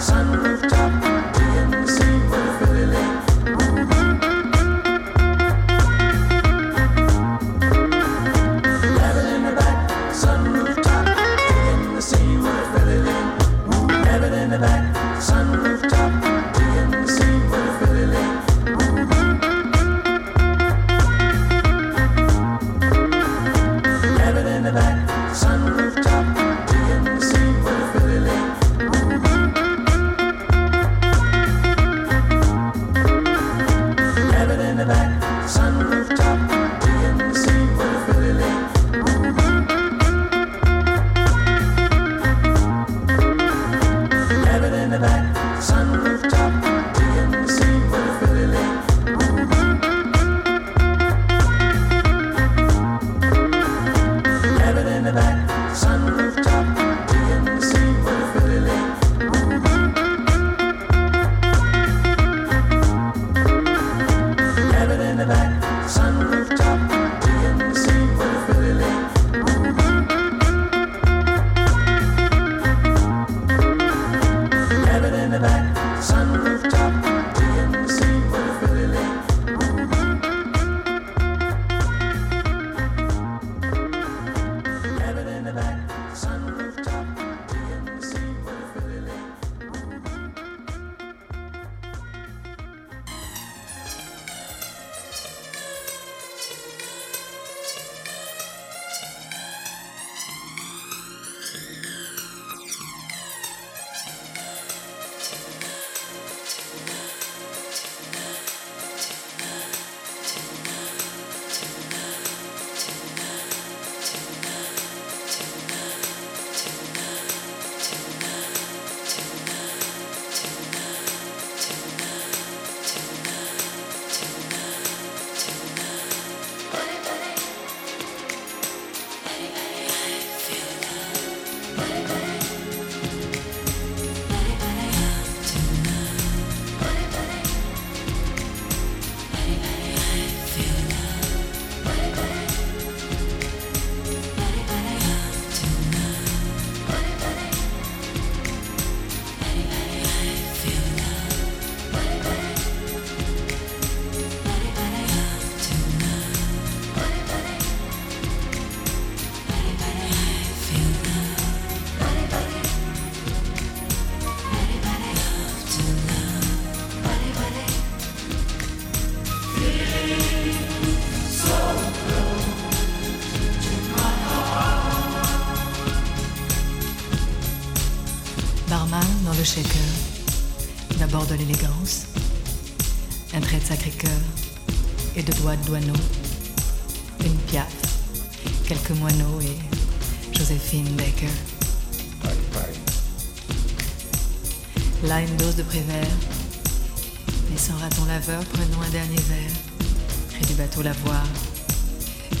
sun. Là, une dose de Prévert. sans raton laveur, prenons un dernier verre. Près du bateau Lavoir,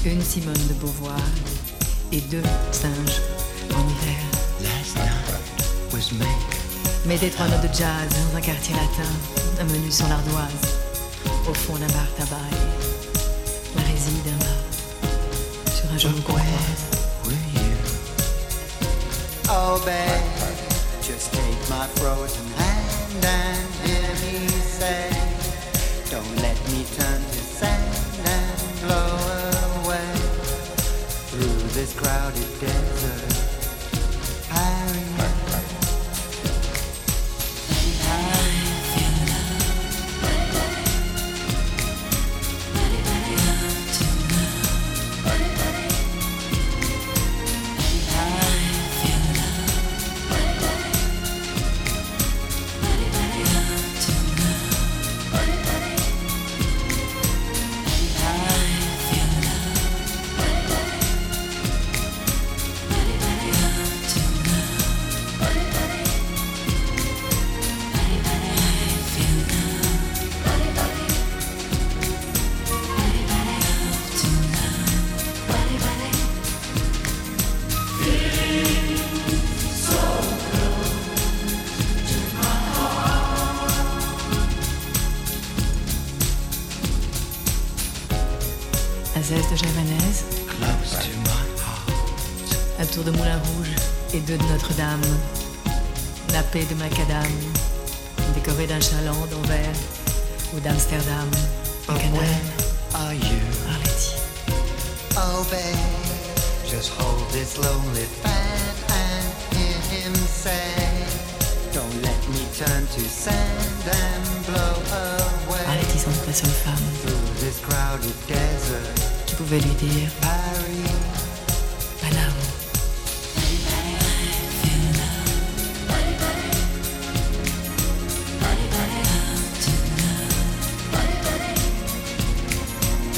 une Simone de Beauvoir et deux singes en hiver. Last. Mettez trois notes de jazz dans un quartier latin, un menu sur l'ardoise, au fond d'un bar tabac where were you? Oh, babe, just take my frozen hand and hear me say, Don't let me turn to sand and blow away through this crowded desert. Azès de Javanaise, tour de Moulin Rouge et deux de Notre-Dame, nappé de macadam, décoré d'un chaland d'Anvers ou d'Amsterdam, en But canal, where are you? Arletty. Oh, babe, just hold this lonely fan and hear him say, Don't let me turn to sand and blow away Arletty sans doute la seule femme through this crowded desert. Qui pouvait lui dire.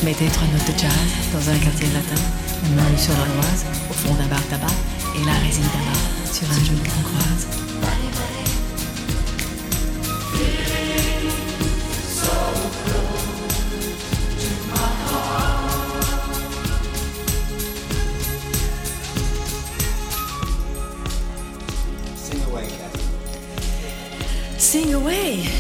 Mettez trois notes de jazz dans un quartier latin, une main sur l'Oise, au fond d'un bar tabac, et la résine bar sur un genou qu'on croise. Sing away!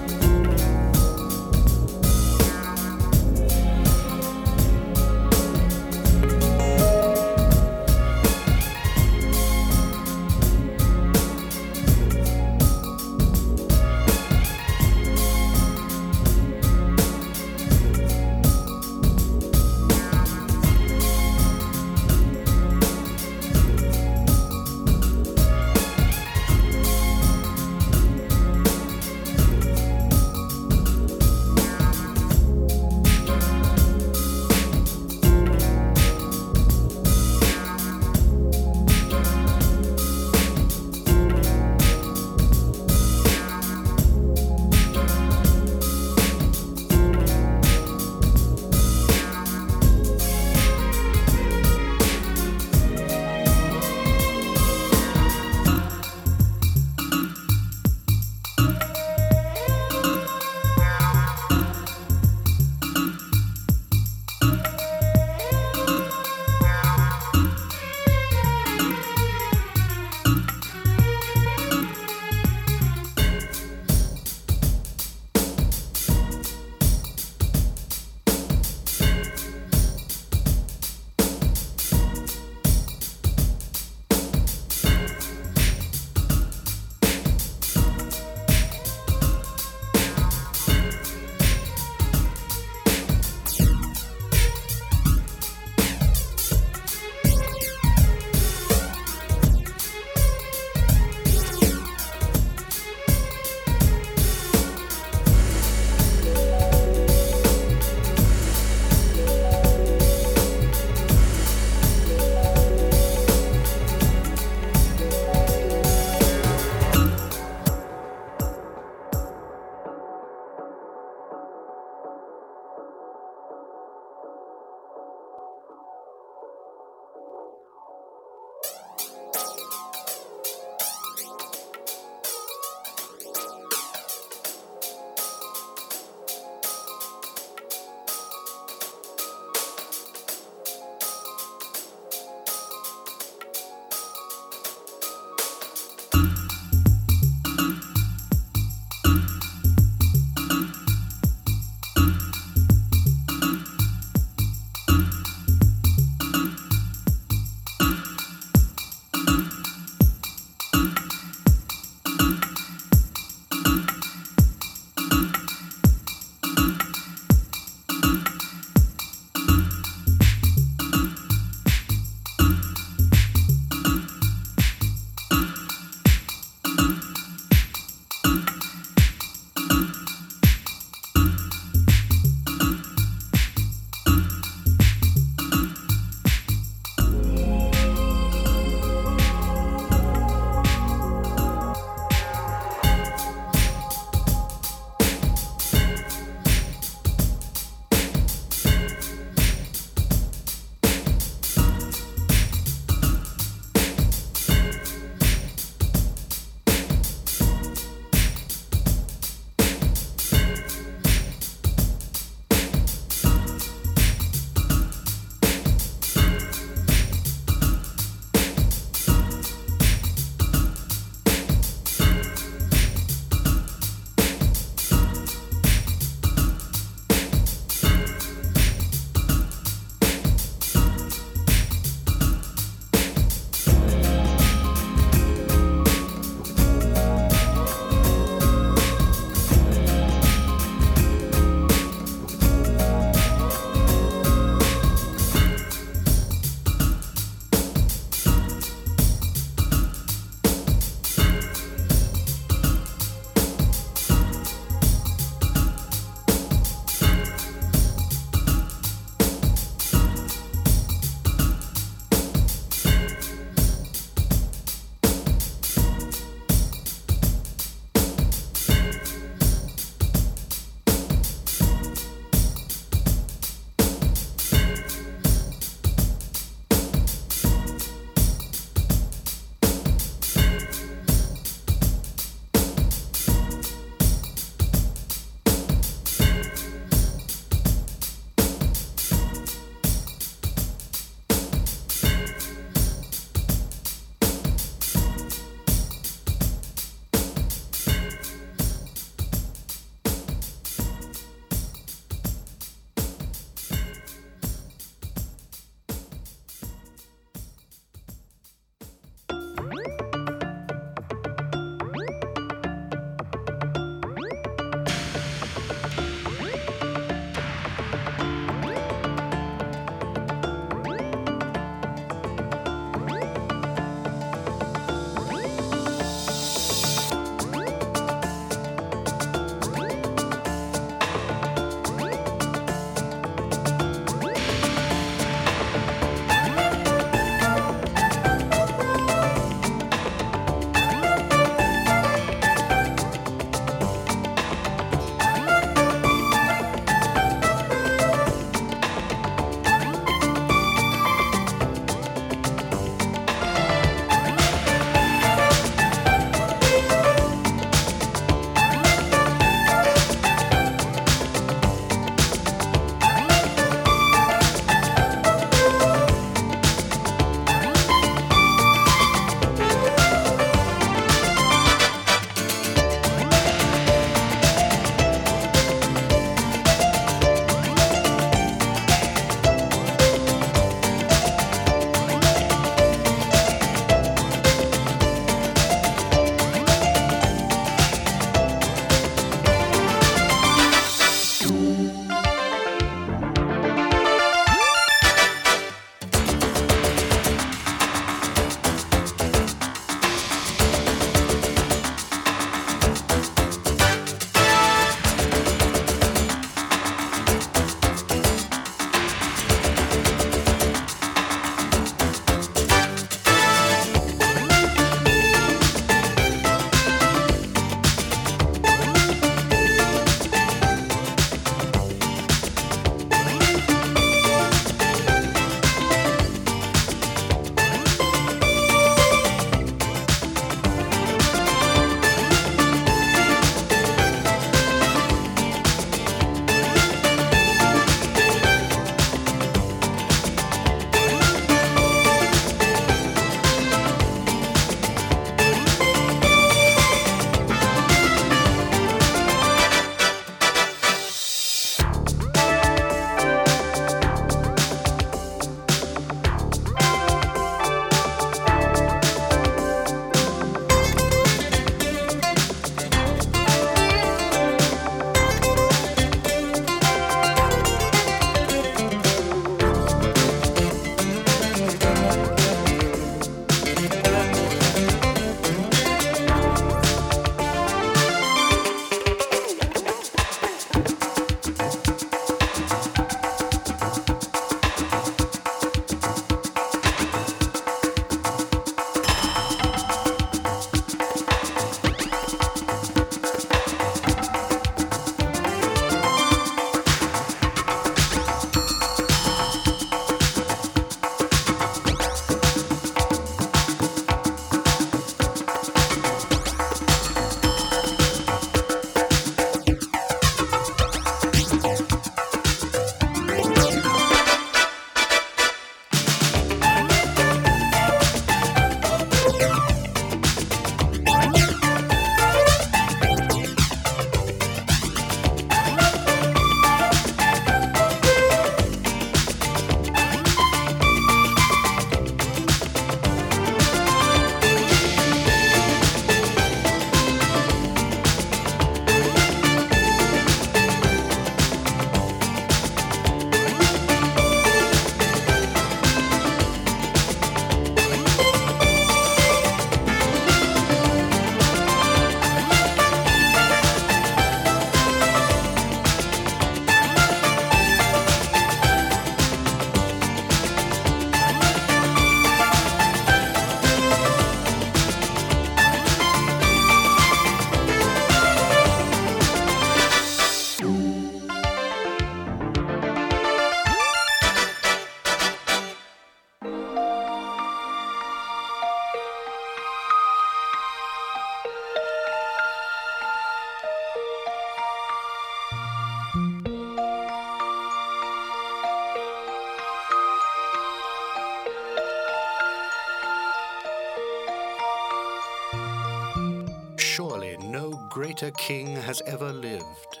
King has ever lived.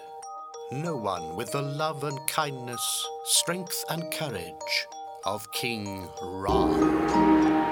No one with the love and kindness, strength and courage of King Ra.